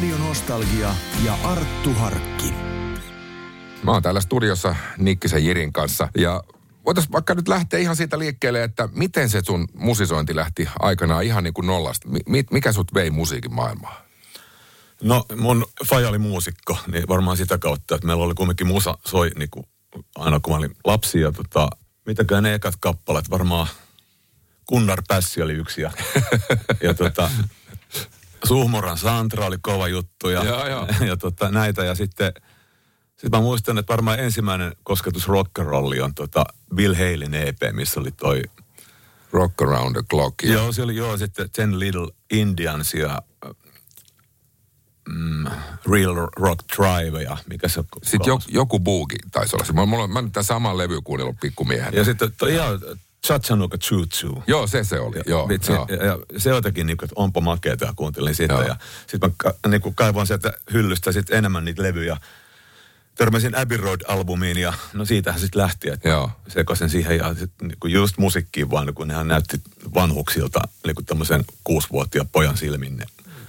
Radio Nostalgia ja Arttu Harkki. Mä oon täällä studiossa Nikkisen Jirin kanssa ja voitaisiin vaikka nyt lähteä ihan siitä liikkeelle, että miten se sun musisointi lähti aikanaan ihan niin kuin nollasta. Mi- mikä sut vei musiikin maailmaan? No mun faija oli muusikko, niin varmaan sitä kautta, että meillä oli kumminkin musa soi niin kuin aina kun mä olin lapsi. Ja tota, mitäkään ne ekat kappaleet, varmaan Kunnar Pässi oli yksi ja, ja tota, Suhmoran Santra oli kova juttu ja, Joo, joo. ja tota, näitä. Ja sitten sit mä muistan, että varmaan ensimmäinen kosketus rock'n'rolli on tota Bill Haleyn EP, missä oli toi Rock Around the Clock. Ja, Joo, se oli joo sitten Ten Little Indians ja mm, Real Rock Drive ja mikä se Sitten joku, joku buugi taisi olla se. Mulla, mulla, mä oon tämän saman levy kuunnellut pikkumiehen. Ja sitten ihan Chattanooga Choo Choo. Joo, se se oli. Joo, Vitsi, joo. ja, ja se jotenkin niin kuin, että onpa makeeta ja kuuntelin sitä. Joo. Ja sitten mä ka, niin kuin kaivoin sieltä hyllystä sit enemmän niitä levyjä. Törmäsin Abbey Road-albumiin ja no siitähän sitten lähti, että Joo. sekoisin siihen ja sit, niin kuin just musiikkiin vaan, niin kun nehän näytti vanhuksilta niin kuin tämmöisen kuusivuotiaan pojan silmin ne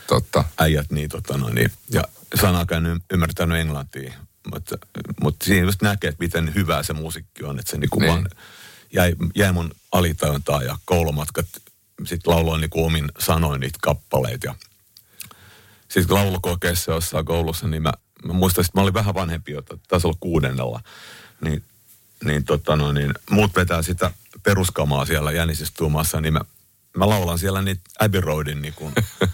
Totta. äijät, niin, tota, no, niin ja sanaakaan y- ymmärtänyt englantia. Mutta, mutta siinä just näkee, että miten hyvää se musiikki on, että se niinku Niin. vaan jäi, jäi mun alitajuntaan ja koulumatkat sitten lauloin niinku omin sanoin niitä kappaleita ja sitten laulukokeessa jossain koulussa, niin mä, mä muistan, että mä olin vähän vanhempi, jota taisi olla kuudennella, niin, niin, tota no, niin muut vetää sitä peruskamaa siellä jänisistuumassa, niin mä, mä laulan siellä niitä Abbey Roadin niin kuin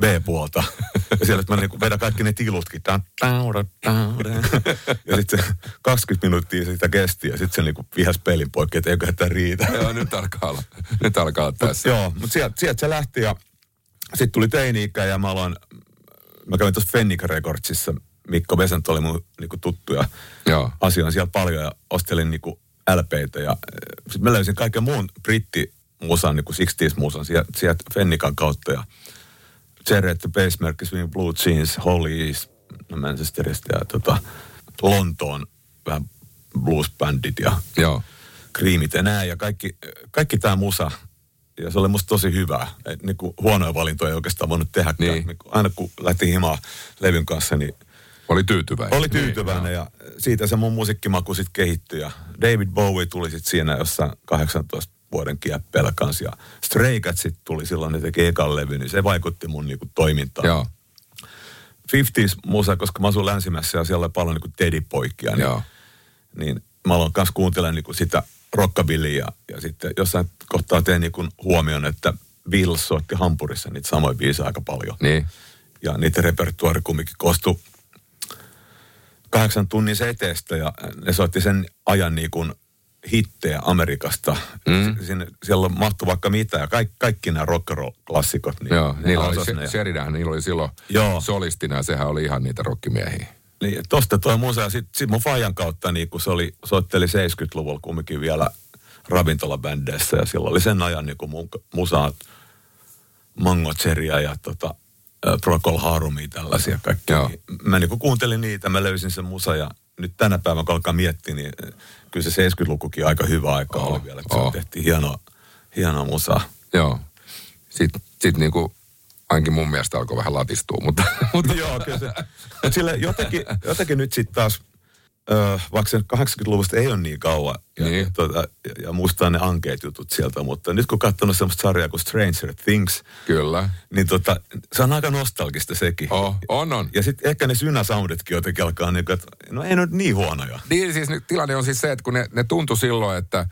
B-puolta. Ja siellä että mä niin vedän kaikki ne tilutkin. Ja sitten se 20 minuuttia sitä kesti ja sitten se niin vihas pelin poikki, että eiköhän tämä riitä. Joo, nyt alkaa olla, nyt alkaa olla tässä. Joo, mutta sieltä, sieltä se lähti ja sitten tuli teini-ikä ja mä aloin, mä kävin tuossa Fennica Recordsissa, Mikko Vesant oli mun niinku tuttu ja Joo. asioin siellä paljon ja ostelin niinku LPitä ja sitten mä löysin kaiken muun brittimusan, niinku 60s-musan sieltä, sieltä Fennican kautta ja The Basemerkki, Swing Blue Jeans, Hollies, no Manchesterista ja tota, Lontoon vähän bluesbändit ja Joo. kriimit ja näin. Ja kaikki, kaikki tämä musa, ja se oli musta tosi hyvä. Et niinku huonoja valintoja ei oikeastaan voinut tehdä. Niin. Aina kun lähti himaan levyn kanssa, niin Oli tyytyväinen. oli tyytyväinen. ja siitä se mun musiikkimaku sitten kehittyi. Ja David Bowie tuli sitten siinä jossain 18 vuoden kieppeellä kanssa. Ja Stray Cats sit tuli silloin, ne teki ekan levy, niin se vaikutti mun niinku toimintaan. Joo. 50s musa, koska mä asun länsimässä ja siellä oli paljon niinku teddypoikia. Niin, Joo. niin mä aloin kanssa kuuntelemaan niinku sitä rockabillyä ja, ja sitten jossain kohtaa tein niinku huomioon, että Beatles soitti Hampurissa niitä samoja biisejä aika paljon. Niin. Ja niiden repertuaari kumminkin koostui kahdeksan tunnin seteestä ja ne soitti sen ajan niin kuin hittejä Amerikasta. Mm. Sinne, siellä mahtui vaikka mitä ja kaikki, kaikki nämä rock and roll klassikot. Niin Joo, niillä oli, se, Sheridan, niillä oli silloin Joo. solistina ja sehän oli ihan niitä rockimiehiä. Niin, tosta toi musa ja sit, sit mun fajan kautta, niin kun se oli, soitteli 70-luvulla kumminkin vielä ravintolabändeissä ja silloin oli sen ajan niin mun musaa Mango Cherryä ja tota, Procol Harumia tällaisia kaikkia. Joo. Niin Mä niin kuuntelin niitä, mä löysin sen musa ja nyt tänä päivänä kun alkaa miettiä, niin äh, kyllä se 70-lukukin aika hyvä aika Oo, oli vielä. Oo. se tehtiin hienoa, hienoa musaa. Joo. Sitten sit niinku, ainakin mun mielestä alkoi vähän latistua, mutta, mutta Joo, kyllä se. Mutta sille jotenkin, jotenkin nyt sitten taas, vaikka se 80-luvusta ei ole niin kauan, ja, Niin. ja, tota, ja, ja muistaa ne ankeet jutut sieltä, mutta nyt kun katsonut semmoista sarjaa kuin Stranger Things, kyllä. niin tota, se on aika nostalgista sekin. Oh, on, on. Ja sitten ehkä ne synäsounditkin jotenkin alkaa niin kuin, että no ei ole niin huonoja. Niin siis nyt tilanne on siis se, että kun ne, ne tuntui silloin, että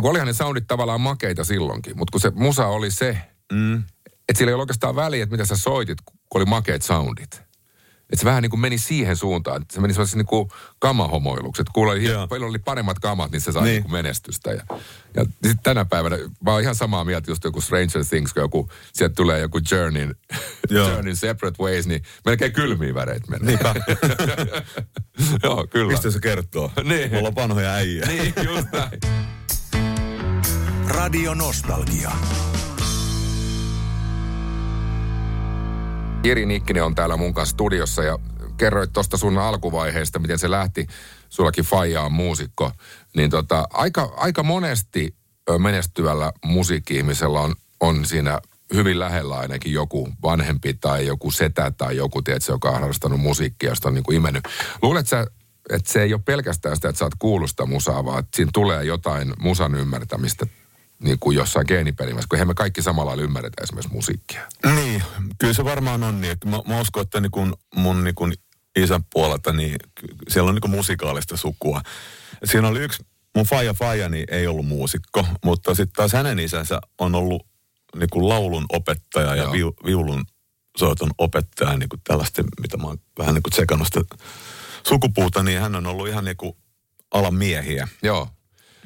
kun olihan ne soundit tavallaan makeita silloinkin, mutta kun se musa oli se, Mm. että sillä ei ole oikeastaan väliä, että mitä sä soitit, kun oli makeat soundit. Että se vähän niin kuin meni siihen suuntaan, että se meni sellaisen niin kuin kamahomoiluksi. Että Joo. paljon oli paremmat kamat, niin se sai Niin. niin. Niin menestystä. Ja, ja sitten tänä päivänä, mä oon ihan samaa mieltä just joku Stranger Things, kun joku, sieltä tulee joku Journeyn, Joo. Journeyn Separate Ways, niin melkein kylmiä väreitä menee. Niinpä. Joo, kyllä. Mistä se kertoo? Niin. Mulla on vanhoja äijä. Niin, just näin. Radio Nostalgia. Jiri Nikkinen on täällä mun kanssa studiossa ja kerroit tuosta sun alkuvaiheesta, miten se lähti. Sullakin Faija on muusikko. Niin tota, aika, aika monesti menestyvällä musiikki-ihmisellä on, on siinä hyvin lähellä ainakin joku vanhempi tai joku setä tai joku, tiedätkö, joka on harrastanut musiikkia, josta on niin kuin imennyt. Luuletko sä, että se ei ole pelkästään sitä, että sä oot kuulusta musaa, vaan että siinä tulee jotain musan ymmärtämistä niin kuin jossain geeniperimässä, kun eihän me kaikki samalla lailla ymmärretä esimerkiksi musiikkia. Niin, kyllä se varmaan on niin. Mä, mä uskon, että niin kun mun niin kun isän puolelta, niin siellä on niin kun musikaalista sukua. Siinä oli yksi, mun faija faija niin ei ollut muusikko, mutta sitten taas hänen isänsä on ollut niin kuin laulun opettaja ja Joo. vi, viulun soiton opettaja, niin kuin tällaista, mitä mä oon vähän niin kuin tsekannut sitä sukupuuta, niin hän on ollut ihan niin kuin alan miehiä. Joo.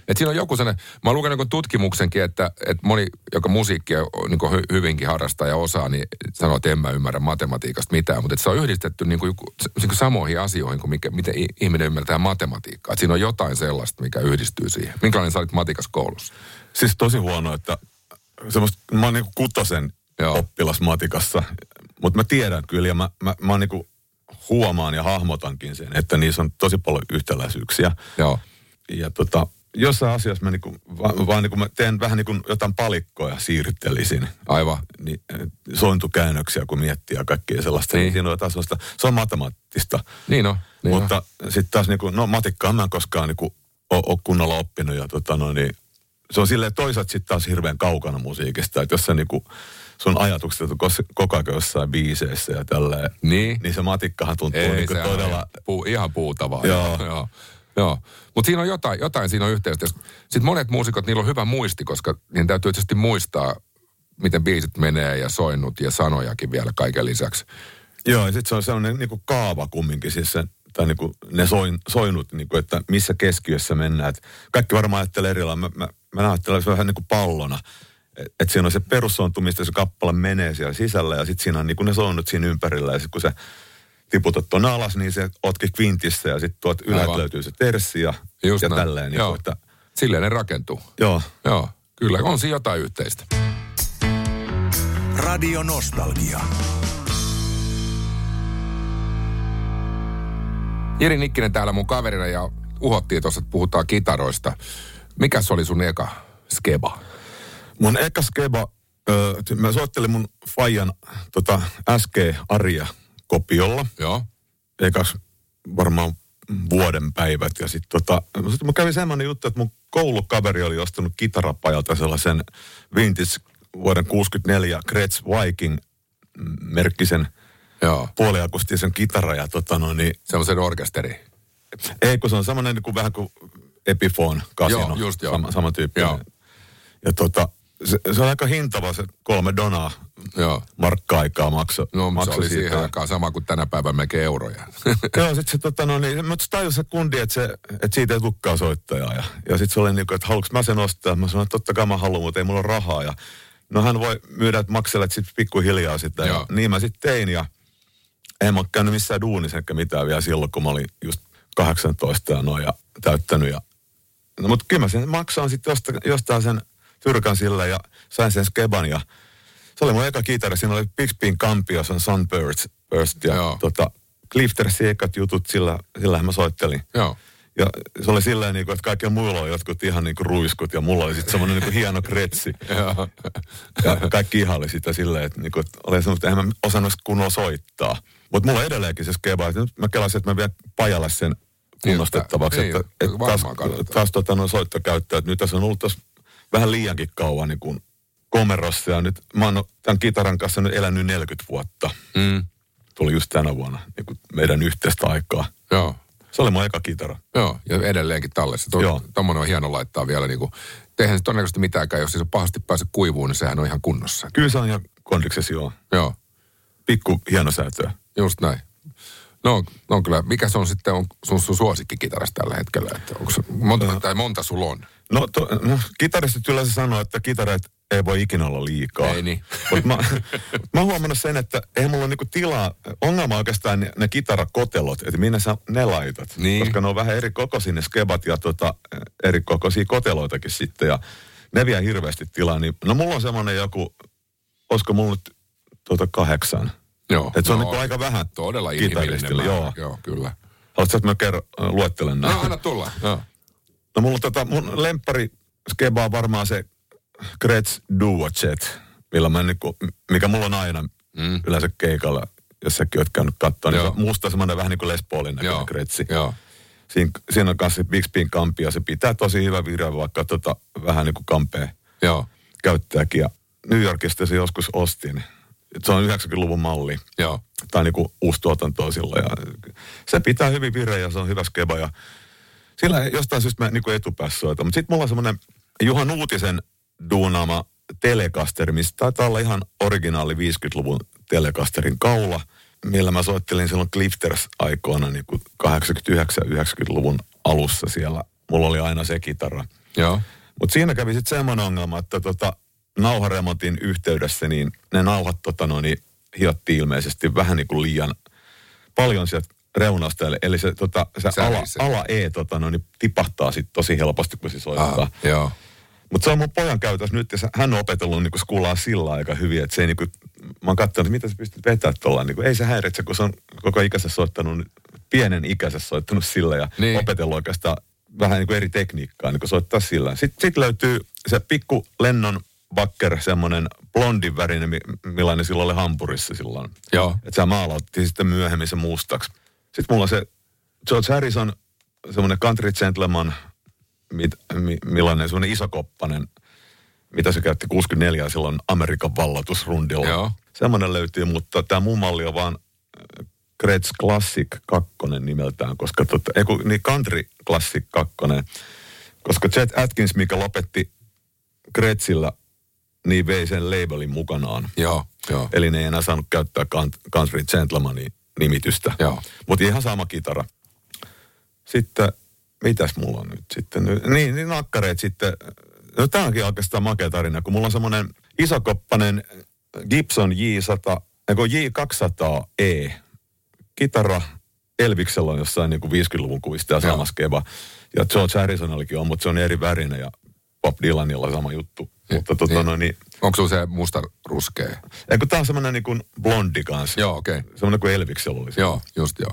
Et siinä on joku sellainen, mä oon lukenut niin tutkimuksenkin, että, että moni, joka musiikkia niin hy, hyvinkin harrastaa ja osaa, niin sanoo, että en mä ymmärrä matematiikasta mitään, mutta että se on yhdistetty niin kuin, niin kuin samoihin asioihin kuin mikä, miten ihminen ymmärtää matematiikkaa. Et siinä on jotain sellaista, mikä yhdistyy siihen. Minkälainen sä olit matikas koulussa? Siis tosi huono, että semmoista, mä oon niinku kutosen Joo. oppilas matikassa, mutta mä tiedän kyllä ja mä, mä, mä niinku huomaan ja hahmotankin sen, että niissä on tosi paljon yhtäläisyyksiä. Joo. Ja tota, jossain asiassa mä niinku, vaan, vaan niinku mä teen vähän niinku jotain palikkoja siirtelisin. Aivan. Niin, eh, sointukäännöksiä, kun miettii ja kaikkea sellaista. Niin. Niin. Siinä on jotain sellaista, se on matemaattista. Niin on. Niin Mutta sitten taas niinku, no matikkaa mä en koskaan niinku ole, ole kunnolla oppinut ja tota no niin, se on silleen toisaalta sitten taas hirveän kaukana musiikista, että jos sä niinku, sun ajatukset on koko ajan jossain biiseissä ja tälleen, Niin. niin se matikkahan tuntuu Ei, niinku todella, ihan, puu, ihan puutavaa. Joo. Joo. Joo. Mutta siinä on jotain, jotain siinä on yhteistä. Sitten monet muusikot, niillä on hyvä muisti, koska niin täytyy tietysti muistaa, miten biisit menee ja soinnut ja sanojakin vielä kaiken lisäksi. joo ja sitten se on sellainen niinku kaava kumminkin siis se, tai niinku ne soin, soinut, niinku, että missä keskiössä mennään. Et kaikki varmaan ajattelee eri. Mä, mä, mä ajattelen se vähän niin kuin pallona. Että et siinä on se perussointu, mistä se kappale menee siellä sisällä ja sitten siinä on niinku ne soinnut siinä ympärillä ja sitten kun se tiputat tuonne alas, niin se ootkin kvintissä ja sitten tuot Aivan. löytyy se terssi ja, Just ja näin. tälleen. Niin Joo. että, Silleen ne rakentuu. joo. Joo, kyllä. On siinä jotain yhteistä. Radio Nostalgia. Jiri Nikkinen täällä mun kaverina ja uhottiin tuossa, että puhutaan kitaroista. Mikäs oli sun eka skeba? Mun eka skeba, ö, mä soittelin mun Fajan tota, SG Aria kopiolla. Joo. ekas varmaan vuoden päivät. Ja sitten tota, sit mun kävi semmoinen juttu, että mun koulukaveri oli ostanut kitarapajalta sellaisen vintage vuoden 64 Gretsch Viking merkkisen Joo. puoliakustisen kitara. Ja tota no, niin, Semmoisen orkesteri. ei kun se on semmoinen niin kuin, vähän kuin Epiphone Casino. Joo, just joo. Sama, sama tyyppinen. Joo. Ja tota, se, se on aika hintava se kolme donaa Joo. markka-aikaa makso, No, se makso oli siitä. siihen aikaan sama kuin tänä päivänä melkein euroja. Joo, sit se tota no niin, mutta se tajusi se kundi, että, se, että siitä ei tukkaa soittajaa. Ja, ja sitten se oli niin kuin, että haluatko mä sen ostaa? Mä sanoin, että totta kai mä haluan, mutta ei mulla ole rahaa. Ja, no hän voi myydä, että makselet sitten pikkuhiljaa sitä. Joo. Ja niin mä sitten tein ja en mä ole käynyt missään duunissa enkä mitään vielä silloin, kun mä olin just 18 ja noin ja täyttänyt. Ja, no, mutta kyllä mä sen maksaan sitten jostain, jostain sen tyrkan sille ja sain sen skeban ja se oli mun eka kitara. Siinä oli Bixbin Campio, se on Sunburst Burst, ja Joo. tota, Cliftersin ekat jutut, sillä, sillähän mä soittelin. Joo. Ja se oli silleen, niin kuin, että kaikilla muilla on jotkut ihan niin kuin ruiskut ja mulla oli sitten semmoinen niin hieno kretsi. Ja kaikki ihaili sitä silleen, että, niin kuin, että oli semmoista, että en mä osannut kunnolla soittaa. Mutta mulla on edelleenkin se skeba, että nyt mä kelasin, että mä vien pajalle sen kunnostettavaksi. Niin, että, että varmaan taas, kannattaa. taas tota, no, soittokäyttöä, että nyt tässä on ollut tässä vähän liiankin kauan niin kuin komerossa ja nyt mä oon tämän kitaran kanssa nyt elänyt 40 vuotta. Mm. Tuli just tänä vuonna niin kuin meidän yhteistä aikaa. Joo. Se oli mun eka kitara. Joo, ja edelleenkin tallessa. Tuo, Joo. Tommonen on hieno laittaa vielä niin kuin, eihän se todennäköisesti mitäänkään, jos se on pahasti pääse kuivuun, niin sehän on ihan kunnossa. Kyllä se on ihan kondiksesi joo. Joo, Pikku hienosäätöä. just näin. No, no kyllä, mikä se on sitten on sun, sun suosikkikitaras tällä hetkellä? Että onko se, monta, tai monta sulla on? No, to, no kitaristit yleensä sanoo, että kitarat ei voi ikinä olla liikaa. Ei niin. Mutta mä, mä oon huomannut sen, että eihän mulla ole niinku tilaa. Ongelma on oikeastaan ne, ne kitarakotelot, että minne sä ne laitat. Niin. Koska ne on vähän eri kokoisia ne skebat ja tota, eri kokoisia koteloitakin sitten. Ja ne vie hirveästi tilaa. Niin, no mulla on semmoinen joku, olisiko mulla nyt tuota kahdeksan. Joo. Et se on no, niinku aika vähän Todella inhimillinen määrä. joo. Joo, kyllä. Haluatko, että mä kerron, luettelen No, näitä? anna tulla. Joo. No mulla tota, mun lemppari skeba on varmaan se Gretsch Duo Jet millä mä niinku, mikä mulla on aina mm. yleensä keikalla, jos säkin oot käynyt katsoa, niin se on musta semmoinen vähän niin kuin Les Paulin näköinen kretsi. Joo. Siinä, siinä on kanssa Big Spin kampia, se pitää tosi hyvä virja, vaikka tota, vähän niin kuin kampea Joo. käyttääkin. Ja New Yorkista se joskus ostin. Se on 90-luvun malli. Joo. Tai niin kuin uusi tuotanto sillä. Ja se pitää hyvin vireä ja se on hyvä skeba. Ja sillä jostain syystä mä niin kuin etupäässä soitan. Mutta sitten mulla on semmoinen Juhan Uutisen duunaama Telecaster, mistä taitaa olla ihan originaali 50-luvun Telecasterin kaula, millä mä soittelin silloin Clifters aikoina niin kuin 89-90-luvun alussa siellä. Mulla oli aina se kitara. Joo. Mutta siinä kävi sitten semmoinen ongelma, että tota, nauharemontin yhteydessä, niin ne nauhat tota, no, niin hiotti ilmeisesti vähän niin kuin liian paljon sieltä reunasta. Eli, eli se, tota, se ala, ala, E tota, no, niin tipahtaa sitten tosi helposti, kun se soittaa. Ah. Mutta se on mun pojan käytös nyt, ja hän on opetellut niin skulaa sillä aika hyvin, että se ei niin kuin, mä oon katsonut, mitä sä pystyt vetämään tuolla. Niin ei se häiritse, kun se on koko ikänsä soittanut, pienen ikänsä soittanut sillä ja niin. opetellut oikeastaan vähän niin kuin eri tekniikkaa niin kuin soittaa sillä. Sitten sit löytyy se pikku Lennon Bakker, semmoinen blondin värinen, millainen silloin oli Hampurissa silloin. Joo. Että se maalattiin sitten myöhemmin se mustaksi. Sitten mulla on se George Harrison, semmoinen country gentleman, mit, mi, millainen semmoinen isokoppanen, mitä se käytti 64 silloin Amerikan vallatusrundilla. Joo. Semmoinen löytyy, mutta tämä muu malli on vaan Gretsch Classic 2 nimeltään, koska tota, ei kun, niin Country Classic 2, koska Chet Atkins, mikä lopetti Gretschillä, niin vei sen labelin mukanaan. Joo, joo. Eli ne ei enää saanut käyttää Country Gentlemanin nimitystä. Mutta ihan sama kitara. Sitten, mitäs mulla on nyt sitten? Niin, niin nakkareet sitten. No tämä onkin oikeastaan makea tarina, kun mulla on semmoinen isokoppanen Gibson J100, J200E kitara Elviksellä on jossain niin kuin 50-luvun kuvista ja sama skeba. Ja George Harrisonillakin on, mutta se on eri värinen ja Bob Dylanilla sama juttu. Niin, mutta tota, niin. no, niin, Onko sulla se musta ruskea? Eikö tää on semmoinen niin kuin blondi kanssa. Joo, okei. Okay. Semmoinen kuin Elviksellä oli. Joo, just joo.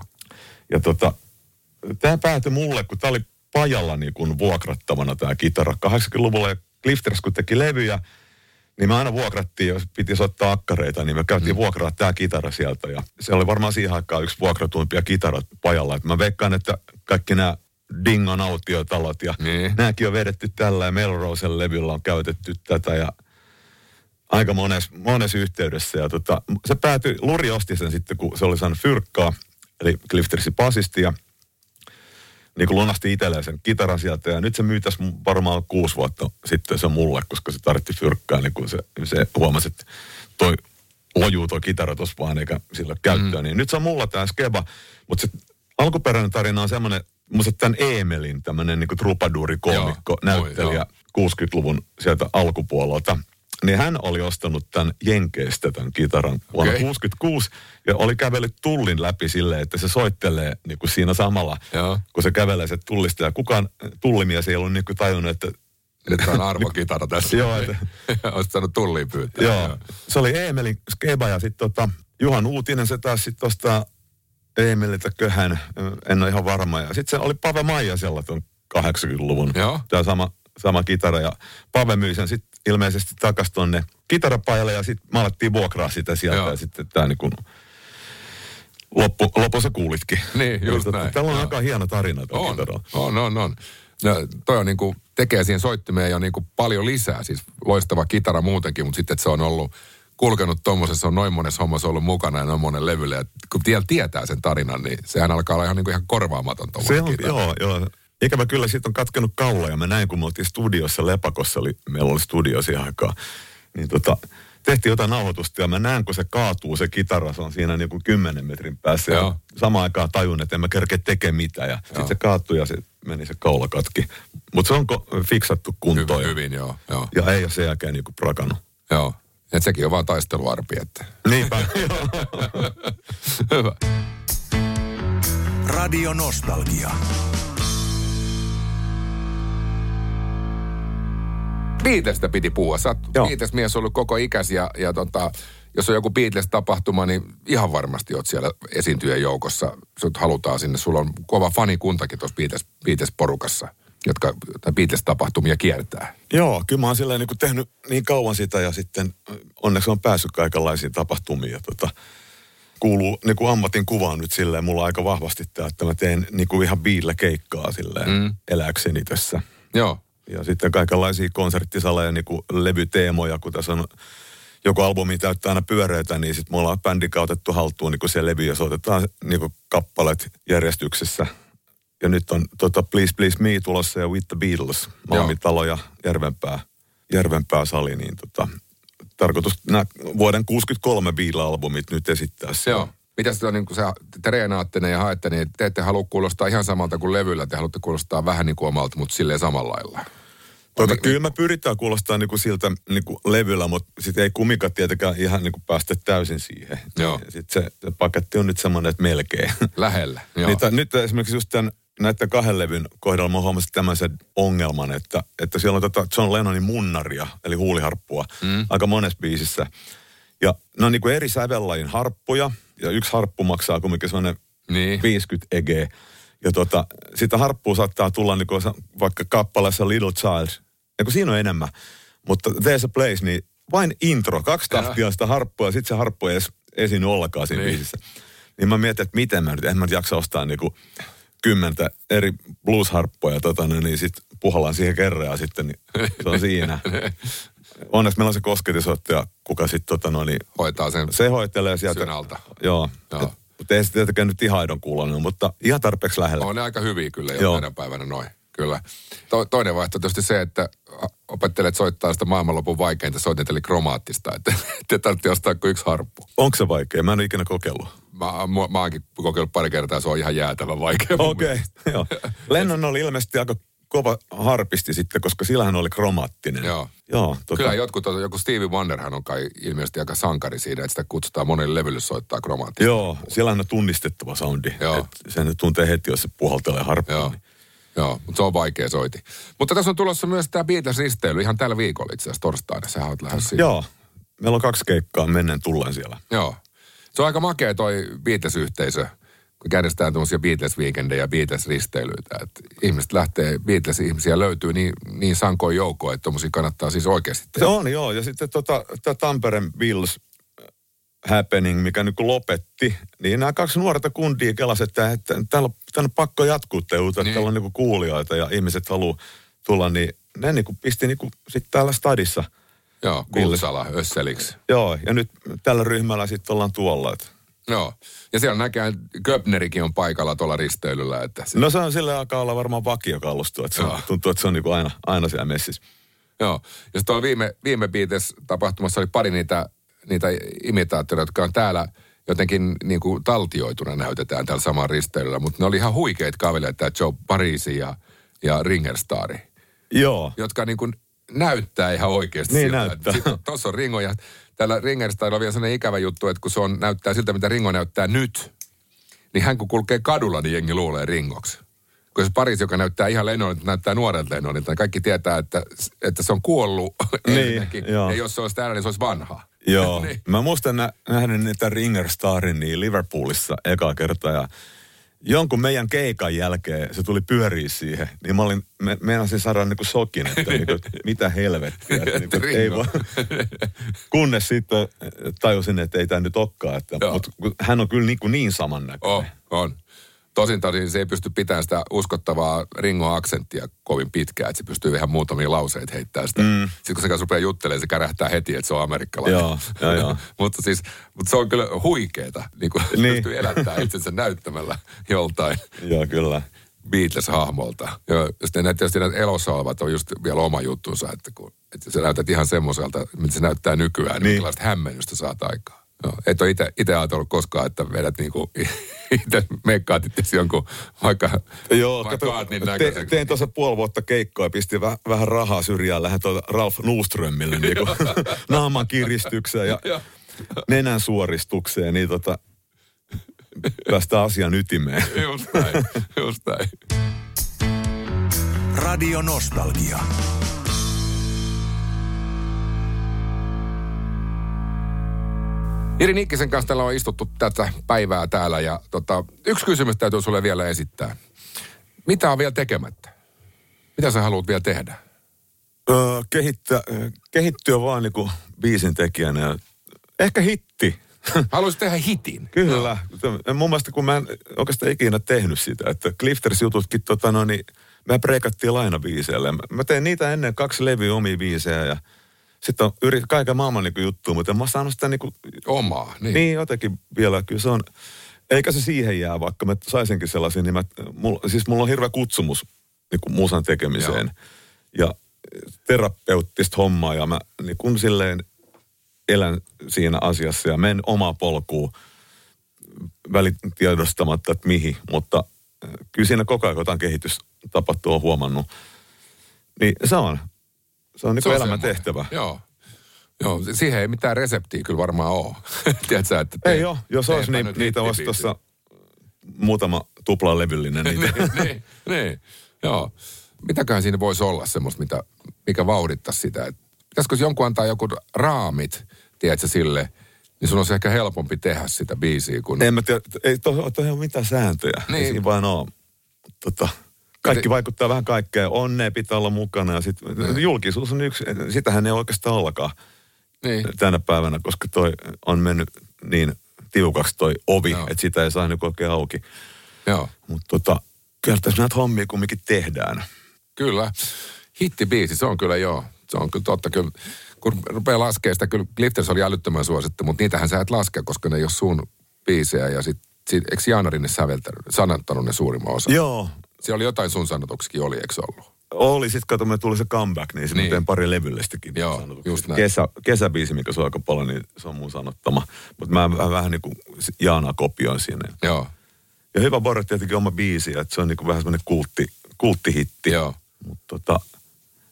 Ja tota, tämä päätyi mulle, kun tämä oli pajalla niin kuin vuokrattavana tämä kitara 80-luvulla. Ja Clifters kun teki levyjä, niin me aina vuokrattiin, jos piti soittaa akkareita, niin me käytiin mm. vuokraa tämä kitara sieltä. Ja se oli varmaan siihen aikaan yksi vuokratuimpia kitarat pajalla. Et mä veikkaan, että kaikki nämä Dingon autiotalot ja niin. nämäkin on vedetty tällä ja Melrosen levyllä on käytetty tätä ja aika monessa mones yhteydessä. Ja tota, se päätyi, Luri osti sen sitten, kun se oli saanut fyrkkaa, eli Cliftersin basisti ja niin kuin lunasti itselleen sen kitaran sieltä. Ja nyt se myytäisi varmaan kuusi vuotta sitten se mulle, koska se tarvitti fyrkkaa, niin kun se, se huomasi, että toi lojuu toi kitara tuossa vaan eikä sillä käyttöä. Mm. Niin nyt se on mulla tämä skeba, mutta se alkuperäinen tarina on semmoinen, musta tämän Emelin, tämmöinen niin trupaduuri-koomikko, näyttelijä Oi, 60-luvun sieltä alkupuolelta. Niin hän oli ostanut tämän Jenkeistä tämän kitaran vuonna okay. 66 ja oli kävellyt tullin läpi silleen, että se soittelee niin kuin siinä samalla, Joo. kun se kävelee se tullista. Ja kukaan tullimies ei ollut niin kuin tajunnut, että nyt on arvokitara tässä. Joo. Että, Olisit saanut tulliin pyytää. Joo. Se oli Eemelin skeba ja sitten tota, Juhan Uutinen se taas sitten tuosta Eemililtä köhän, en ole ihan varma. Ja sitten se oli Pave Maija siellä tuon 80-luvun. Joo. Tämä sama, sama kitara ja Pave myi sen sitten ilmeisesti takas tuonne kitarapajalle ja sitten me alettiin vuokraa sitä sieltä Joo. ja sitten tämä niin kuin loppu, lopussa kuulitkin. Niin, just Eli, näin. Täällä on Joo. aika hieno tarina tuo On, on, on, on. No, toi on niinku, tekee siihen soittimeen jo niinku paljon lisää. Siis loistava kitara muutenkin, mutta sitten että se on ollut kulkenut tuommoisessa, on noin monessa hommassa ollut mukana ja noin monen levylle. Ja kun tiel tietää sen tarinan, niin sehän alkaa olla ihan, niinku ihan korvaamaton Se on, joo, joo. Ikävä kyllä siitä on katkenut kaula ja mä näin, kun me oltiin studiossa Lepakossa, oli, meillä oli studio siihen aikaan, niin tota, tehtiin jotain nauhoitusta ja mä näen, kun se kaatuu se kitara, se on siinä niin kuin 10 metrin päässä. Joo. Ja samaan aikaan tajun, että en mä kerkeä tekemään mitään. Ja sitten se kaatui ja se meni se kaula katki. Mutta se onko fiksattu kuntoon. Hyvin, ja- hyvin, joo. joo, Ja ei ole sen jälkeen niin kuin prakannut. joo. Et sekin on vaan taisteluarpi, että Niinpä. hyvä. Radio Nostalgia. Beatlestä piti puhua. Sä oot. Beatles-mies ollut koko ikäsi ja, ja tota, jos on joku Beatles-tapahtuma, niin ihan varmasti oot siellä esiintyjän joukossa. Sut halutaan sinne. Sulla on kova fanikuntakin tuossa Beatles, Beatles-porukassa. Jotka tai Beatles-tapahtumia kiertää. Joo, kyllä mä oon silleen niin kuin tehnyt niin kauan sitä ja sitten onneksi on päässyt kaikenlaisiin tapahtumiin. Ja tota, kuuluu niin kuin ammatin kuvaan nyt silleen, mulla on aika vahvasti tämä, että mä teen niin kuin ihan biillä keikkaa silleen mm. eläkseni tässä. Joo. Ja sitten kaikenlaisia konserttisaleja, niin kuin levyteemoja, kun tässä on joku albumi täyttää aina pyöreitä, niin sitten me ollaan bändin otettu haltuun niin kuin se levy ja soitetaan niin kuin kappaleet järjestyksessä. Ja nyt on tota Please Please Me tulossa ja With the Beatles, Malmitalo ja Järvenpää, Järvenpää sali, niin tota, tarkoitus nämä vuoden 63 Beatles-albumit nyt esittää. Joo. Mitä sitten on, niin kun sä, te reenaatte ne ja haette, niin te ette halua kuulostaa ihan samalta kuin levyllä, te haluatte kuulostaa vähän niin kuin omalta, mutta silleen samalla lailla. Tuota, kyllä me pyritään kuulostaa niinku siltä niinku levyllä, mutta sitten ei kumikat tietenkään ihan niinku päästä täysin siihen. Joo. Sitten se, se paketti on nyt semmoinen, että melkein. Lähellä, joo. Niitä, nyt esimerkiksi just tämän, näiden kahden levyn kohdalla mä huomasin tämmöisen ongelman, että, että siellä on tota John Lennonin munnaria, eli huuliharppua, mm. aika monessa biisissä. Ja ne on niinku eri sävellajin harppuja, ja yksi harppu maksaa kumminkin semmoinen Niin. 50 eg. Ja tota, sitä harppua saattaa tulla niinku vaikka kappaleessa Little Child. Ja kun siinä on enemmän. Mutta There's a Place, niin vain intro. Kaksi tahtia sitä harppua ja sitten se harppu ei edes esiin ollenkaan siinä Niin. biisissä. Niin mä mietin, että miten mä nyt, en mä nyt jaksa ostaa niinku kymmentä eri blues-harppuja, tota, no niin sit puhallaan siihen kerran ja sitten niin se on siinä. Onneksi meillä on se kosketisoittaja, kuka sitten tota, no, niin, Hoitaa sen se hoitelee sieltä. synalta. Joo. Joo. Et, mutta ei se tietenkään nyt ihan aidon kuulonen, mutta ihan tarpeeksi lähellä. On ne aika hyviä kyllä jo tänä päivänä noin. Kyllä. To, toinen vaihtoehto on tietysti se, että opettelet soittaa sitä maailmanlopun vaikeinta soitinta, eli kromaattista. Että te tarvitsee ostaa kuin yksi harppu. Onko se vaikea? Mä en ole ikinä kokeillut. Mä, mä, mä oonkin kokeillut pari kertaa, se on ihan jäätävän vaikea. Okei, mielestä. joo. Lennon oli ilmeisesti aika kova harpisti sitten, koska sillähän oli kromaattinen. Joo. Joo, tota, Kyllä jotkut, joku Stevie Wonderhan on kai ilmeisesti aika sankari siinä, että sitä kutsutaan monelle levylle soittaa kromaattista. Joo, sillähän on tunnistettava soundi. Joo. Et sen tuntee heti, jos se puhaltelee harppua. Joo. Niin. Joo, mutta se on vaikea soiti. Mutta tässä on tulossa myös tämä Beatles-risteily ihan tällä viikolla itse asiassa torstaina. Sähän oot lähes siinä. Joo, meillä on kaksi keikkaa menneen tulleen siellä. Joo. Se on aika makea toi Beatles-yhteisö, kun järjestetään tuommoisia Beatles-viikendejä ja Beatles-risteilyitä. Että ihmiset lähtee, Beatles-ihmisiä löytyy niin, niin sankoin joukkoon, että tuommoisia kannattaa siis oikeasti Se tehdä. on, joo. Ja sitten tota, tämä Tampereen Bills happening, mikä nyt lopetti, niin nämä kaksi nuorta kundia kelasivat, että, että täällä, on, täällä on pakko jatkuu teuta, Niin. niin. täällä on niinku kuulijoita ja ihmiset haluaa tulla, niin ne niinku pisti niinku sitten täällä stadissa. Joo, Kulsala, Össeliksi. Joo, ja nyt tällä ryhmällä sitten ollaan tuolla. Että. Joo. Ja siellä näkään Köpnerikin on paikalla tuolla risteilyllä. Että se, No se on sillä alkaa olla varmaan vakiokalusto, että se on, tuntuu, että se on niinku aina, aina siellä messissä. Joo. Ja sitten tuolla viime, viime Beatles-tapahtumassa oli pari niitä, niitä imitaattoreita, jotka on täällä jotenkin niin kuin taltioituna näytetään täällä saman risteilyllä. Mutta ne oli ihan huikeita kaveleita, tämä Joe Parisi ja, ja Ringerstari, Joo, jotka niin kuin näyttää ihan oikeasti Niin siltä. näyttää. Tuossa on Ringo ja tällä Ringerstarilla on vielä sellainen ikävä juttu, että kun se on, näyttää siltä, mitä Ringo näyttää nyt, niin hän kun kulkee kadulla, niin jengi luulee Ringoksi. Kun se Paris, joka näyttää ihan Lennonilta, näyttää nuorelta Lennonilta, niin kaikki tietää, että, että se on kuollut Niin. Ja jos se olisi täällä, niin se olisi vanha. Joo. Niin. Mä muistan nä- nähnyt niitä Ringer Starin niin Liverpoolissa eka kerta ja jonkun meidän keikan jälkeen se tuli pyöriä siihen, niin mä olin, me, meinasin saada niinku sokin, että niinku, että mitä helvettiä. Että niinku, että ei voi. Kunnes sitten tajusin, että ei tämä nyt olekaan, että, mutta hän on kyllä niinku niin samannäköinen. On, on. Tosin tosin se ei pysty pitämään sitä uskottavaa Ringo-aksenttia kovin pitkään, että se pystyy ihan muutamia lauseita heittämään sitä. Mm. Sitten kun se kanssa rupeaa juttelemaan, se kärähtää heti, että se on amerikkalainen. Joo, joo, joo. mutta siis, mutta se on kyllä huikeeta, niin kuin Niin. pystyy elättämään itsensä näyttämällä joltain Joo, kyllä. Beatles-hahmolta. Ja sitten näitä, tietysti näitä elossa olevat on just vielä oma juttunsa, että kun että sä näytät ihan semmoiselta, mitä se näyttää nykyään, niin Niin. hämmennystä saat aikaa. Joo. Et ole itse ajatellut koskaan, että vedät niinku itse meikkaat itse jonkun vaikka Joo, vaikka kato, Artin te, tein tuossa puoli vuotta keikkoa ja pistin väh, vähän rahaa syrjään. Lähden tuota Ralf Nuströmille niin naaman kiristykseen ja nenän suoristukseen, niin tota, päästään asian ytimeen. Just näin, just näin. Radio Nostalgia. Jiri Nikkisen kanssa täällä on istuttu tätä päivää täällä ja tota, yksi kysymys täytyy sulle vielä esittää. Mitä on vielä tekemättä? Mitä sä haluat vielä tehdä? Öö, kehittää, kehittyä vaan niin kuin biisin tekijänä. Ehkä hitti. Haluaisit tehdä hitin? Kyllä. No. Mun mielestä kun mä en oikeastaan ikinä tehnyt sitä, että Clifters-jututkin, tota, no, niin, me preikattiin lainabiiseille. Mä, mä tein niitä ennen kaksi levyä omia biisejä ja sitten on yritin kaiken maailman niin juttua, mutta en mä saanut sitä niin kuin, Omaa, niin. niin jotenkin vielä. Kyllä se on, eikä se siihen jää, vaikka mä saisinkin sellaisia, niin mä, mulla, siis mulla on hirveä kutsumus niin kuin musan tekemiseen. Joo. Ja terapeuttista hommaa ja mä niin kun silleen elän siinä asiassa ja menen omaa polkuun välitiedostamatta, että mihin. Mutta äh, kyllä siinä koko ajan jotain kehitystapahtuu on huomannut. Niin se on, se on niin kuin elämän tehtävä. Joo. Joo, siihen ei mitään reseptiä kyllä varmaan ole. Tiedätkö, että te, ei ole, jos olisi niin, niitä olisi tuossa muutama tuplalevyllinen. Niitä. niin, niin, niin, joo. Mitäköhän siinä voisi olla semmoista, mitä, mikä vauhdittaisi sitä? Et pitäisikö jonkun antaa joku raamit, tiedätkö, sille, niin sun olisi ehkä helpompi tehdä sitä biisiä. Kun... En mä tiedä, ei tuohon ole mitään sääntöjä. Niin. Ei siinä vaan ole. Tota, kaikki vaikuttaa vähän kaikkeen. Onnea pitää olla mukana ja sit, niin. julkisuus on yksi, sitähän ei oikeastaan ollakaan niin. tänä päivänä, koska toi on mennyt niin tiukaksi toi ovi, Joo. että sitä ei saa nyt oikein auki. Joo. Mutta tota, kyllä tässä näitä hommia kumminkin tehdään. Kyllä. Hittibiisi, se on kyllä joo. Se on kyllä totta. Kyllä, kun rupeaa laskemaan sitä, kyllä Clifters oli älyttömän suosittu, mutta niitähän sä et laske, koska ne ei ole sun biisejä. Ja sit, sit eikö Jaana Rinne sanattanut ne suurimman osa? Joo. Siellä oli jotain sun sanotuksikin, oli, eikö ollut? Oli, sitten kato, me tuli se comeback, niin sitten niin. pari levyllistäkin. Joo, just näin. Kesä, kesäbiisi, mikä on aika paljon, niin se on mun sanottama. Mutta mä vähän, vähän niin kuin Jaanaa kopioin sinne. Joo. Ja Hyvä Borre tietenkin oma biisi, että se on niin kuin vähän semmoinen kultti, kulttihitti. Joo. Mutta tota,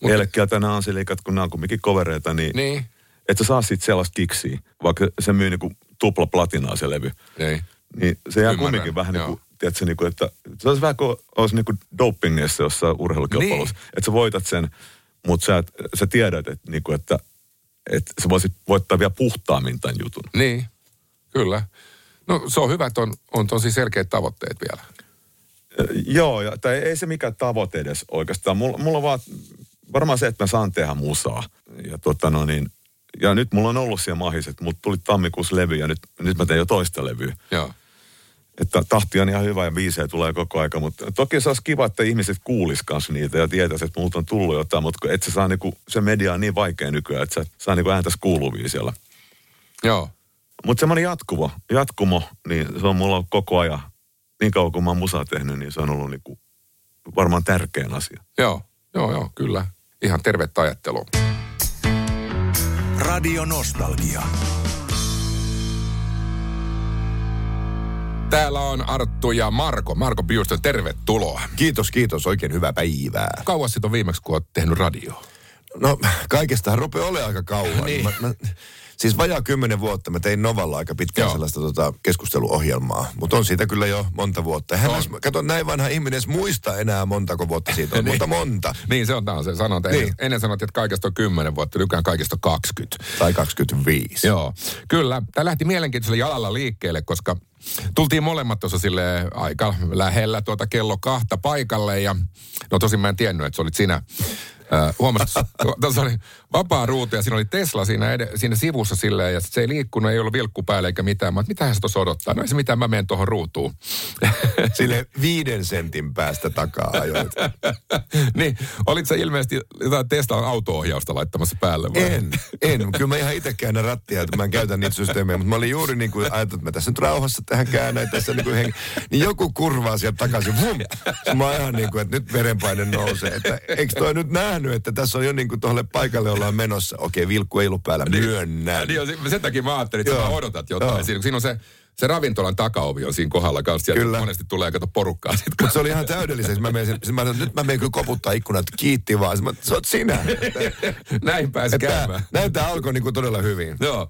Mut... Elkkiältä nämä Anselikat, kun nämä on kumminkin kovereita, niin, niin. että sä saa siitä sellaista kiksiä, vaikka se myy niin kuin tupla platinaa se levy. Niin. Niin se jää Ymmärrän, kumminkin vähän niin kuin, tiedätkö, niin kuin, että se olisi vähän kuin olisi niin kuin dopingissa jossain urheilukilpailussa. Niin. Että sä voitat sen, mutta sä, et, sä tiedät, että, niin kuin, että, että sä voisit voittaa vielä puhtaammin tämän jutun. Niin, kyllä. No se on hyvä, että on, on tosi selkeät tavoitteet vielä. Joo, ja, tai ei se mikään tavoite edes oikeastaan. Mulla, mulla on vaan varmaan se, että mä saan tehdä musaa. Ja, tota no niin, ja nyt mulla on ollut siellä mahiset, mutta tuli tammikuussa levy ja nyt, nyt mä teen jo toista levyä. Joo. Että tahti on ihan hyvä ja biisejä tulee koko aika, mutta toki se olisi kiva, että ihmiset kuulis kanssa niitä ja tietäisi, että multa on tullut jotain, mutta et se saa niinku, se media on niin vaikea nykyään, että sä saa niinku ääntäisi kuuluvia siellä. Joo. Mutta semmoinen jatkuvo, jatkumo, niin se on mulla koko ajan, niin kauan kuin mä oon musaa tehnyt, niin se on ollut niinku varmaan tärkein asia. Joo, joo, joo, kyllä. Ihan tervettä ajattelua. Radio Nostalgia. Täällä on Arttu ja Marko. Marko Piusto, tervetuloa. Kiitos, kiitos. Oikein hyvää päivää. Kauas sitten on viimeksi, kun olet tehnyt radio? No, kaikestahan rupeaa olemaan aika kauan. Niin. Mä, mä, siis vajaa kymmenen vuotta mä tein Novalla aika pitkään Joo. sellaista tota, keskusteluohjelmaa. Mutta on siitä kyllä jo monta vuotta. Hän edes, kato, näin vanha ihminen edes muista enää montako vuotta siitä on. Niin. Monta monta. Niin, se on tämä se sanonta. Niin. Ennen, ennen sanottiin, että kaikesta on 10 vuotta, nykyään kaikesta on 20. Tai 25. Joo, kyllä. Tämä lähti mielenkiintoisella jalalla liikkeelle, koska tultiin molemmat tuossa sille aika lähellä tuota kello kahta paikalle ja no tosin mä en tiennyt, että se olit sinä. Äh, huomasin, tuossa oli vapaa ruutu ja siinä oli Tesla siinä, ed- siinä sivussa silleen ja se ei liikkunut, ei ollut vilkku päällä eikä mitään. Mä mitä se tuossa odottaa? No ei se mitään, mä menen tuohon ruutuun. Sille viiden sentin päästä takaa ajoit. niin, olit sä ilmeisesti jotain Teslan auto-ohjausta laittamassa päälle vai? En, en. Kyllä mä ihan itse käännän rattia, että mä en käytä niitä systeemejä, mutta mä olin juuri niin kuin ajatellut, että mä tässä nyt rauhassa tähän käännän, tässä niin kuin hengi. Niin joku kurvaa sieltä takaisin, vum! Mä ihan niin kuin, että nyt verenpaine nousee. Että eikö toi nyt nähnyt, että tässä on jo niin kuin tuolle paikalle ollaan menossa. Okei, vilkku ei ollut päällä, myönnän. Niin, niin, sen takia mä ajattelin, että Joo. vaan odotat jotain. Joo. Siinä, siinä on se, se ravintolan takaovi on siinä kohdalla kanssa. Sieltä Kyllä. monesti tulee kato porukkaa sit Mutta se oli ihan täydelliseksi. Mä menin, mä sanoin, nyt mä menen kyllä koputtaa ikkunat, kiitti vaan. Mä, se oot sinä. Näin pääsi Että käymään. näin tää alkoi niin kuin todella hyvin. Joo.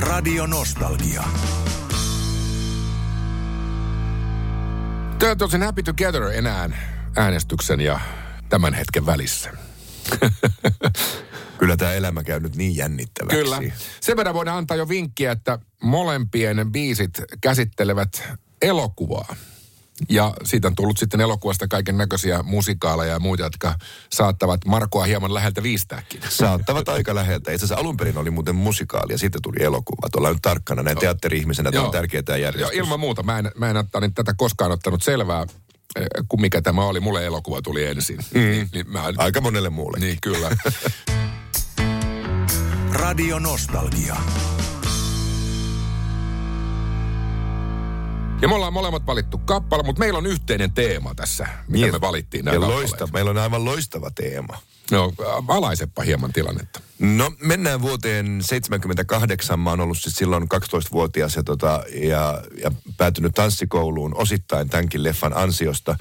Radio Nostalgia. Te olette sen Happy Together enää äänestyksen ja tämän hetken välissä. Kyllä tämä elämä käy nyt niin jännittäväksi. Kyllä. Sen verran voidaan antaa jo vinkkiä, että molempien biisit käsittelevät elokuvaa. Ja siitä on tullut sitten elokuvasta kaiken näköisiä musikaaleja ja muita, jotka saattavat Markoa hieman läheltä viistääkin. Saattavat aika läheltä. Itse asiassa alun perin oli muuten musikaali ja sitten tuli elokuva. Tuolla nyt tarkkana näin teatteri-ihmisenä. Tämä on tärkeää tämä Joo, ilman muuta. Mä en, mä en ottanut tätä koskaan ottanut selvää, kun mikä tämä oli. Mulle elokuva tuli ensin. Mm. Niin, niin mä, Aika monelle muulle. niin kyllä. Radio Nostalgia. Ja me ollaan molemmat valittu kappale, mutta meillä on yhteinen teema tässä, mitä me valittiin nämä ja loista, meillä on aivan loistava teema. No, valaisepa hieman tilannetta. No mennään vuoteen 78. Mä oon ollut siis silloin 12-vuotias ja, tota, ja, ja päätynyt tanssikouluun osittain tämänkin leffan ansiosta.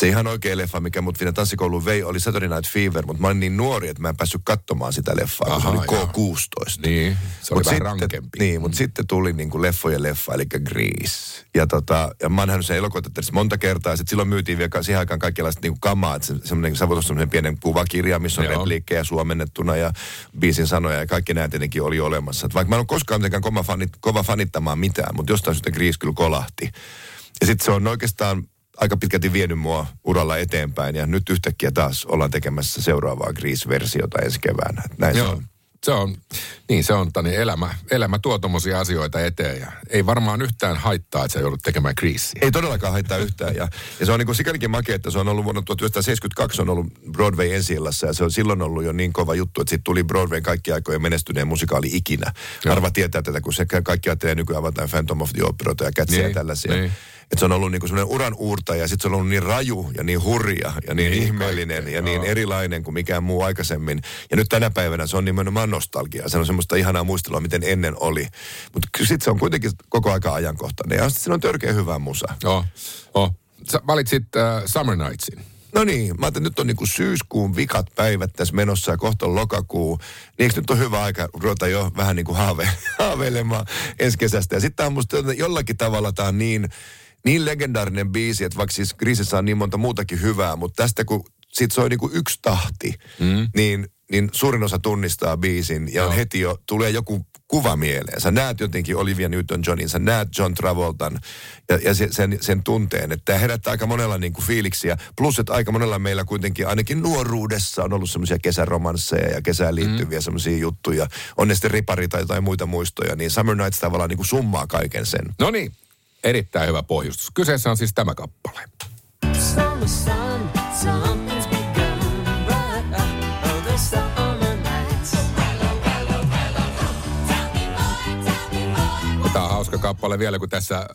Se ihan oikea leffa, mikä mut siinä tanssikouluun vei, oli Saturday Night Fever, mutta mä olin niin nuori, että mä en päässyt katsomaan sitä leffaa, kun se oli joo. K16. Niin, se oli Mut vähän sitten, rankempi. Niin, mutta sitten tuli niinku leffojen leffa, eli Grease. Ja, tota, ja mä oon nähnyt sen elokuvateatterissa monta kertaa. Sitten silloin myytiin vielä siihen aikaan kaikenlaista niinku kamaa. Että se, semmoinen, sä voit semmoinen pienen kuvakirja, missä on Joo. repliikkejä suomennettuna ja biisin sanoja. Ja kaikki nämä tietenkin oli olemassa. Et vaikka mä en ole koskaan mitenkään kova, fanit, kova fanittamaan mitään, mutta jostain syystä Grease kyllä kolahti. Ja sitten se on oikeastaan aika pitkälti vienyt mua uralla eteenpäin. Ja nyt yhtäkkiä taas ollaan tekemässä seuraavaa Grease-versiota ensi keväänä. Näin se Joo. on. Se on, niin se on, tani, elämä, elämä tuo tommosia asioita eteen ja ei varmaan yhtään haittaa, että sä joudut tekemään kriisiä. Ei todellakaan haittaa yhtään. Ja, ja se on niin sikälikin makea, että se on ollut vuonna 1972 on ollut Broadway ensi ja se on silloin ollut jo niin kova juttu, että siitä tuli Broadway kaikki aikojen menestyneen musikaali ikinä. Joo. Harva tietää tätä, kun se kaikki ajattelee nykyään avataan Phantom of the Opera ja ja Niin, tällaisia. niin. Että se on ollut niin kuin semmoinen uran uurta ja sitten se on ollut niin raju ja niin hurja ja niin, Niin, ihmeellinen kaikkea, ja niin joo. erilainen kuin mikään muu aikaisemmin. Ja nyt tänä päivänä se on nimenomaan nostalgia. Se on semmoista ihanaa muistelua, miten ennen oli. Mutta sitten se on kuitenkin koko aika ajankohtainen. Ja sitten siinä on törkeä hyvä musa. Joo, oh. Sä valitsit uh, Summer Nightsin. No niin, mä ajattelin, että nyt on niinku syyskuun vikat päivät tässä menossa ja kohta on lokakuu. Niin eikö nyt on hyvä aika ruveta jo vähän niin kuin haave, haaveilemaan ensi kesästä. Ja sitten on musta jollakin tavalla tämä on niin, niin legendaarinen biisi, että vaikka siis Griisissä on niin monta muutakin hyvää, mutta tästä kun sit soi niinku yksi tahti, mm. niin, niin suurin osa tunnistaa biisin ja on heti jo, tulee joku kuva mieleen. Sä näet jotenkin Olivia Newton-Johnin, sä näet John Travoltan ja, ja se, sen, sen tunteen, että tämä herättää aika monella niin kuin fiiliksiä. Plus, että aika monella meillä kuitenkin ainakin nuoruudessa on ollut semmoisia kesäromansseja ja kesään liittyviä mm. semmoisia juttuja. On ne sitten ripari tai jotain muita muistoja, niin Summer Nights tavallaan niin kuin summaa kaiken sen. No niin, erittäin hyvä pohjustus. Kyseessä on siis tämä kappale. Summer sun, something's hauska kappale vielä, kun tässä äh,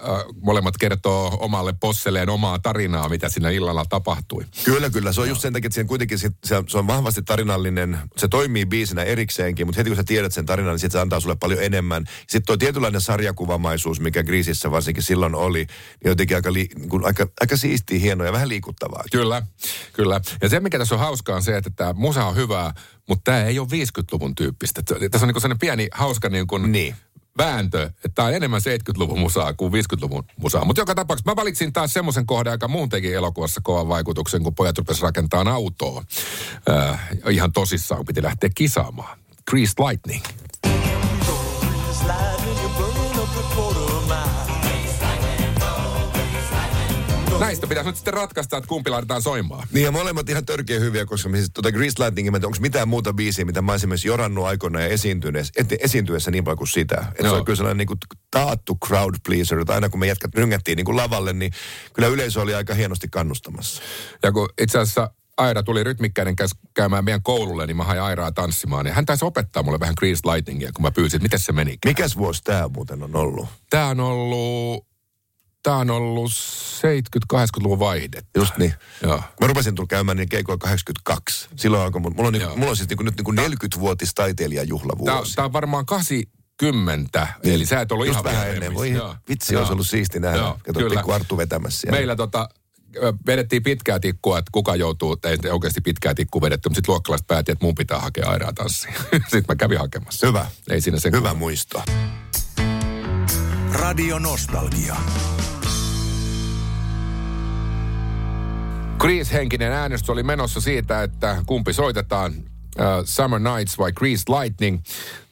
molemmat kertoo omalle posselleen omaa tarinaa, mitä siinä illalla tapahtui. Kyllä, kyllä. Se on just sen takia, että kuitenkin sit, se, se on vahvasti tarinallinen. Se toimii biisinä erikseenkin, mutta heti kun sä tiedät sen tarinan, niin sit se antaa sulle paljon enemmän. Sitten tuo tietynlainen sarjakuvamaisuus, mikä Greasissä varsinkin silloin oli, niin jotenkin aika, li, niin kuin, aika, aika siistiä, hienoa ja vähän liikuttavaa. Kyllä, kyllä. Ja se, mikä tässä on hauskaa, on se, että tämä musa on hyvää, mutta tämä ei ole 50-luvun tyyppistä. Tässä on niin sellainen pieni hauska niin kuin Niin. Vääntö, tämä on enemmän 70-luvun musaa kuin 50-luvun musaa. Mutta joka tapauksessa mä valitsin taas semmoisen kohdan, joka muun teki elokuvassa kovan vaikutuksen, kun pojat rupesivat rakentamaan autoa. Äh, ihan tosissaan, kun piti lähteä kisaamaan. Greased Lightning. Näistä pitäisi nyt sitten ratkaista, että kumpi laitetaan soimaan. Niin ja molemmat ihan törkeä hyviä, koska siis tuota Grease Lightningin, onko mitään muuta biisiä, mitä mä olisin esimerkiksi jorannut aikoina ja esiintyneessä, et, esiintyessä niin paljon kuin sitä. Että se on kyllä sellainen niin kuin taattu crowd pleaser, että aina kun me jätkät ryngättiin niin kuin lavalle, niin kyllä yleisö oli aika hienosti kannustamassa. Ja kun itse asiassa Aira tuli rytmikkäinen käymään meidän koululle, niin mä hain Airaa tanssimaan. Ja hän taisi opettaa mulle vähän Greased Lightningia, kun mä pyysin, että miten se meni. Mikäs vuosi tämä muuten on ollut? Tämä on ollut, tää on ollut 70-80-luvun vaihde. Just niin. Joo. Mä rupesin tulla käymään niin keikoilla 82. Silloin alkoi, mun- mulla on, niin, mulla on siis niin kuin, nyt niin kuin 40-vuotis taiteilijajuhlavuosi. Tämä on varmaan 80, eli sä et ollut Niin. Just ihan vähän ennen. Voi Joo. vitsi, Joo. olisi ollut siisti nähdä. Joo, Kato, kyllä. pikku Arttu vetämässä siellä. Meillä tota, vedettiin pitkää tikkua, että kuka joutuu, ei oikeasti pitkää tikkua vedetty, mutta sitten luokkalaiset päätti, että mun pitää hakea airaa tanssiin. sitten mä kävin hakemassa. Hyvä. Ei siinä sen Hyvä kumma. muisto. Radio Nostalgia. Grease-henkinen äänestys oli menossa siitä, että kumpi soitetaan. Summer Nights vai Greased Lightning.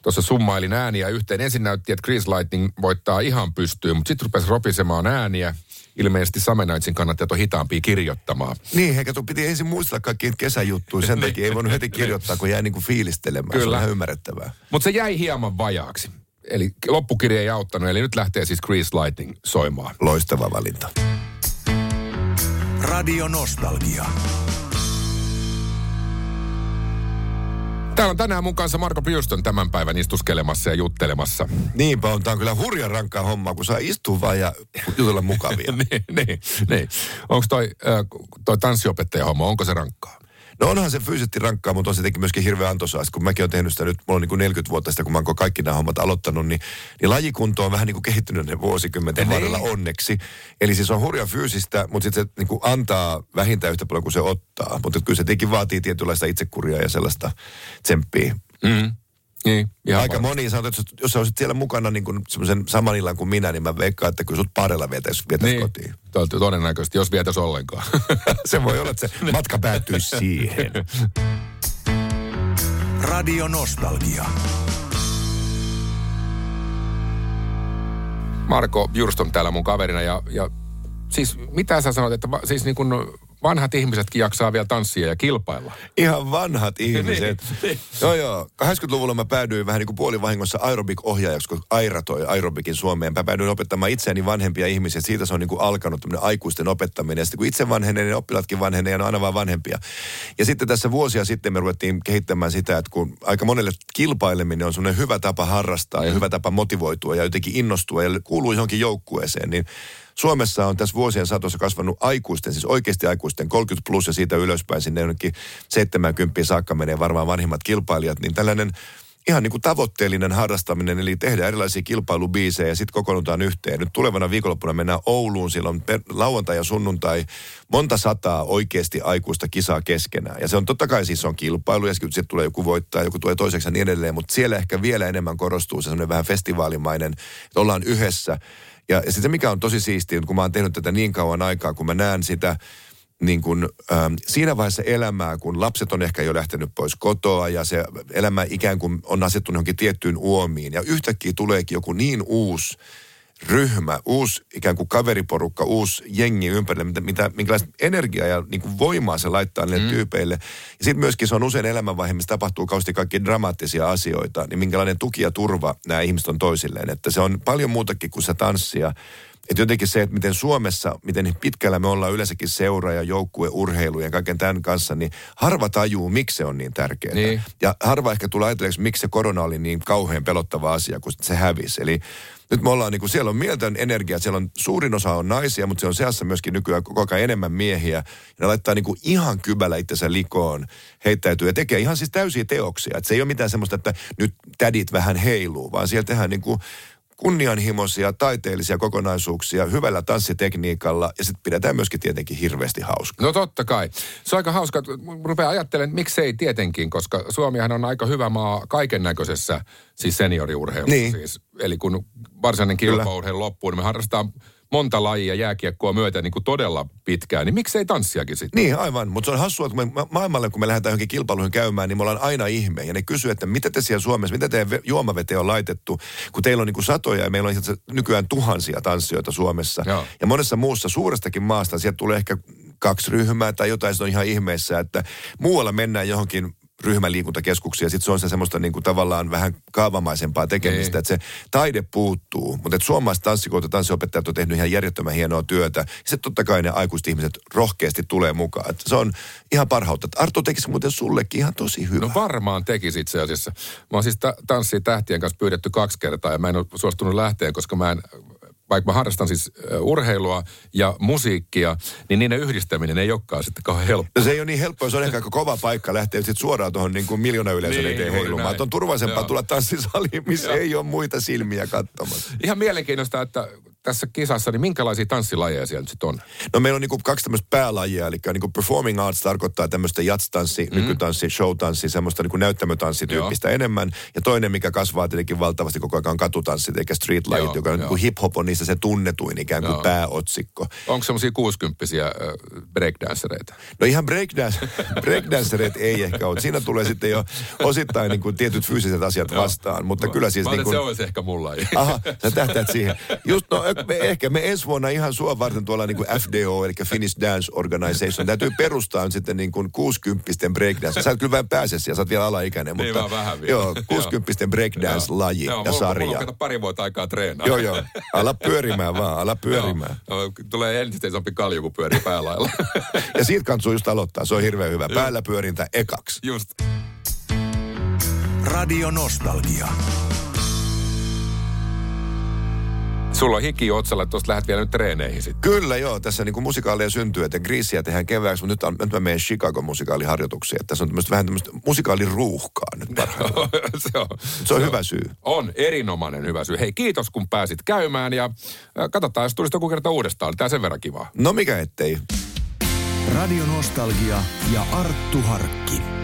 Tuossa summailin ääniä yhteen. Ensin näytti, että Greased Lightning voittaa ihan pystyyn, mutta sitten rupesi ropisemaan ääniä. Ilmeisesti Summer Nightsin kannattajat on hitaampia kirjoittamaan. Niin, eikä tu piti ensin muistella kaikki kesäjuttuja. Sen takia ei voinut heti kirjoittaa, kun jäi niin kuin fiilistelemään. Se on Kyllä. ymmärrettävää. Mutta se jäi hieman vajaaksi. Eli loppukirja ei auttanut, eli nyt lähtee siis Greased Lightning soimaan. Loistava valinta. Radio Nostalgia. Täällä on tänään mun kanssa Marko Piuston tämän päivän istuskelemassa ja juttelemassa. Niinpä on, tää on kyllä hurjan rankkaa hommaa, kun saa istua vaan ja jutella mukavia. niin, niin, niin. Onko toi, äh, toi tanssiopettaja homma, onko se rankkaa? No onhan se fyysisesti rankkaa, mutta on se tietenkin myöskin hirveän antoisaa. Kun mäkin olen tehnyt sitä nyt, mulla on niin kuin 40 vuotta sitä, kun mä oon kaikki nämä hommat aloittanut, niin, niin lajikunto on vähän niin kuin kehittynyt ne vuosikymmenten varrella onneksi. Eli siis on hurja fyysistä, mutta sitten se niin kuin antaa vähintään yhtä paljon kuin se ottaa. Mutta kyllä se tietenkin vaatii tietynlaista itsekuria ja sellaista tsemppiä. Mm. Niin, ihan Aika varmasti. moni sanoo, että jos- sä olisit siellä mukana niin kuin semmoisen saman illan kuin minä, niin mä veikkaan, että kyllä sut parilla vietäisi vietäis Niin, kotiin. to- todennäköisesti, jos vietäisi ollenkaan. se voi olla, että se matka päättyy siihen. Radio Nostalgia. Marko Jurston täällä mun kaverina ja, ja siis mitä sä sanot, että siis niin kun vanhat ihmisetkin jaksaa vielä tanssia ja kilpailla. Ihan vanhat ihmiset. Niin, joo, joo. 80-luvulla mä päädyin vähän niin kuin puolivahingossa aerobik-ohjaajaksi, kun Aira toi aerobikin Suomeen. Mä päädyin opettamaan itseäni vanhempia ihmisiä. Siitä se on niin kuin alkanut tämmöinen aikuisten opettaminen. Ja sitten kun itse vanhenee, niin oppilaatkin vanhenee ja ne on aina vaan vanhempia. Ja sitten tässä vuosia sitten me ruvettiin kehittämään sitä, että kun aika monelle kilpaileminen on semmoinen hyvä tapa harrastaa ja hyvä tapa motivoitua ja jotenkin innostua ja kuuluu johonkin joukkueeseen, niin Suomessa on tässä vuosien saatossa kasvanut aikuisten, siis oikeasti aikuisten 30 plus ja siitä ylöspäin sinne jonnekin 70 saakka menee varmaan vanhimmat kilpailijat, niin tällainen ihan niin kuin tavoitteellinen harrastaminen, eli tehdään erilaisia kilpailubiisejä ja sitten kokoonnutaan yhteen. Nyt tulevana viikonloppuna mennään Ouluun, silloin per, lauantai ja sunnuntai monta sataa oikeasti aikuista kisaa keskenään. Ja se on totta kai siis on kilpailu ja sitten tulee joku voittaa, joku tulee toiseksi ja niin edelleen, mutta siellä ehkä vielä enemmän korostuu se semmoinen vähän festivaalimainen, että ollaan yhdessä. Ja, sitten se, mikä on tosi siistiä, kun mä oon tehnyt tätä niin kauan aikaa, kun mä näen sitä, niin kuin, ähm, siinä vaiheessa elämää, kun lapset on ehkä jo lähtenyt pois kotoa ja se elämä ikään kuin on asettunut johonkin tiettyyn uomiin. Ja yhtäkkiä tuleekin joku niin uusi ryhmä, uusi ikään kuin kaveriporukka, uusi jengi ympärille, mitä, mitä, minkälaista energiaa ja niin kuin voimaa se laittaa niille mm. tyypeille. Ja sitten myöskin se on usein elämänvaihe, missä tapahtuu kausti kaikki dramaattisia asioita, niin minkälainen tuki ja turva nämä ihmiset on toisilleen. Että se on paljon muutakin kuin se tanssia. Että jotenkin se, että miten Suomessa, miten pitkällä me ollaan yleensäkin seura ja joukkue, urheilu ja kaiken tämän kanssa, niin harva tajuu, miksi se on niin tärkeää. Niin. Ja harva ehkä tulee ajatelleeksi, miksi se korona oli niin kauhean pelottava asia, kun se hävisi. Eli nyt me ollaan, niin kuin, siellä on mieltön energia, siellä on suurin osa on naisia, mutta siellä on seassa myöskin nykyään koko ajan enemmän miehiä. Ja ne laittaa niin kuin ihan kybällä itsensä likoon, heittäytyy ja tekee ihan siis täysiä teoksia. Et se ei ole mitään semmoista, että nyt tädit vähän heiluu, vaan siellä tehdään niin kuin kunnianhimoisia, taiteellisia kokonaisuuksia hyvällä tanssitekniikalla ja sitten pidetään myöskin tietenkin hirveästi hauskaa. No totta kai. Se on aika hauska. Rupeaa ajattelemaan, että miksei tietenkin, koska Suomihan on aika hyvä maa kaiken näköisessä siis senioriurheilussa. Niin. Siis. Eli kun varsinainen kilpaurheilu loppuu, niin me harrastetaan monta lajia jääkiekkoa myöten niin kuin todella pitkään, niin miksei tanssiakin sitten? Niin, aivan. Mutta se on hassua, että kun me ma- maailmalle, kun me lähdetään johonkin kilpailuihin käymään, niin me ollaan aina ihme. Ja ne kysyy, että mitä te siellä Suomessa, mitä teidän ve- juomaveteen on laitettu, kun teillä on niin kuin satoja ja meillä on nykyään tuhansia tanssijoita Suomessa. Joo. Ja monessa muussa suurestakin maasta sieltä tulee ehkä kaksi ryhmää tai jotain, se on ihan ihmeessä, että muualla mennään johonkin ryhmäliikuntakeskuksia. Sitten se on se semmoista niin kuin tavallaan vähän kaavamaisempaa tekemistä, Niin. että se taide puuttuu. Mutta että suomalaiset tanssikout ja tanssiopettajat on tehnyt ihan järjettömän hienoa työtä. Ja sitten totta kai ne aikuiset ihmiset rohkeasti tulee mukaan. Että se on ihan parhautta. Arto tekisi muuten sullekin ihan tosi hyvä. No varmaan tekisi itse asiassa. Mä oon siis ta- tanssia tähtien kanssa pyydetty kaksi kertaa ja mä en ole suostunut lähteen, koska mä en, vaikka mä harrastan siis urheilua ja musiikkia, niin niiden yhdistäminen ei olekaan sitten kauhean helppoa. No se ei ole niin helppoa, se on ehkä aika kova paikka lähteä sit suoraan tuohon niin kuin miljoona yleisön Niin, eteen heilumaan. Että on turvallisempaa Joo. tulla tanssisaliin, missä Joo. ei ole muita silmiä katsomassa. Ihan mielenkiintoista, että tässä kisassa, niin minkälaisia tanssilajeja siellä nyt sitten on? No meillä on niinku kaksi tämmöistä päälajia, eli niinku performing arts tarkoittaa tämmöistä jatstanssi, mm. nykytanssi, showtanssi, semmoista niinku näyttämötanssityyppistä enemmän. Ja toinen, mikä kasvaa tietenkin valtavasti koko ajan, katutanssit, eikä street-lajit, Joo, joka on joo. niinku hip-hop on niistä se tunnetuin ikään kuin Joo. pääotsikko. Onko semmoisia 60 breakdancereita? No ihan breakdance, breakdancereet ei ehkä ole. Siinä tulee sitten jo osittain niin kuin tietyt fyysiset asiat vastaan, mutta kyllä siis Mä niin niin kuin... se olisi ehkä mun laji. Aha, sä tähtäät siihen. Just no, me, ehkä me ensi vuonna ihan sua varten tuolla niin kuin FDO, eli Finnish Dance Organization, täytyy perustaa sitten niin kuin 60 breakdance. Sä et kyllä vähän pääse siellä, sä oot vielä alaikäinen, Niin mutta vaan vähän vielä. joo, 60 breakdance-laji ja mulla, Mulla sarja. on pari vuotta aikaa treenaa. Joo, joo. Ala pyörimään vaan, ala pyörimään. Joo, joo, tulee entistä isompi kalju, kun pyörii päälailla. Ja siitä kanssa just aloittaa, se on hirveän hyvä. Päällä pyörintä ekaksi. Just. Radio Nostalgia. Sulla on hiki otsalla, että tuosta lähdet vielä nyt treeneihin sitten. Kyllä joo, tässä niin kuin musikaaleja syntyy, että Greasia tehdään kevääksi, mutta nyt, on, nyt mä menen Chicagon musikaaliharjoituksiin. Että tässä on tämmöistä, vähän tämmöistä musikaaliruuhkaa nyt parhaillaan. se on, Se on hyvä syy. On erinomainen hyvä syy. Hei, kiitos kun pääsit käymään ja äh, katsotaan, jos tulisi joku kerta uudestaan. Oli tää sen verran kivaa. No mikä ettei. Radio Nostalgia ja Arttu Harkki.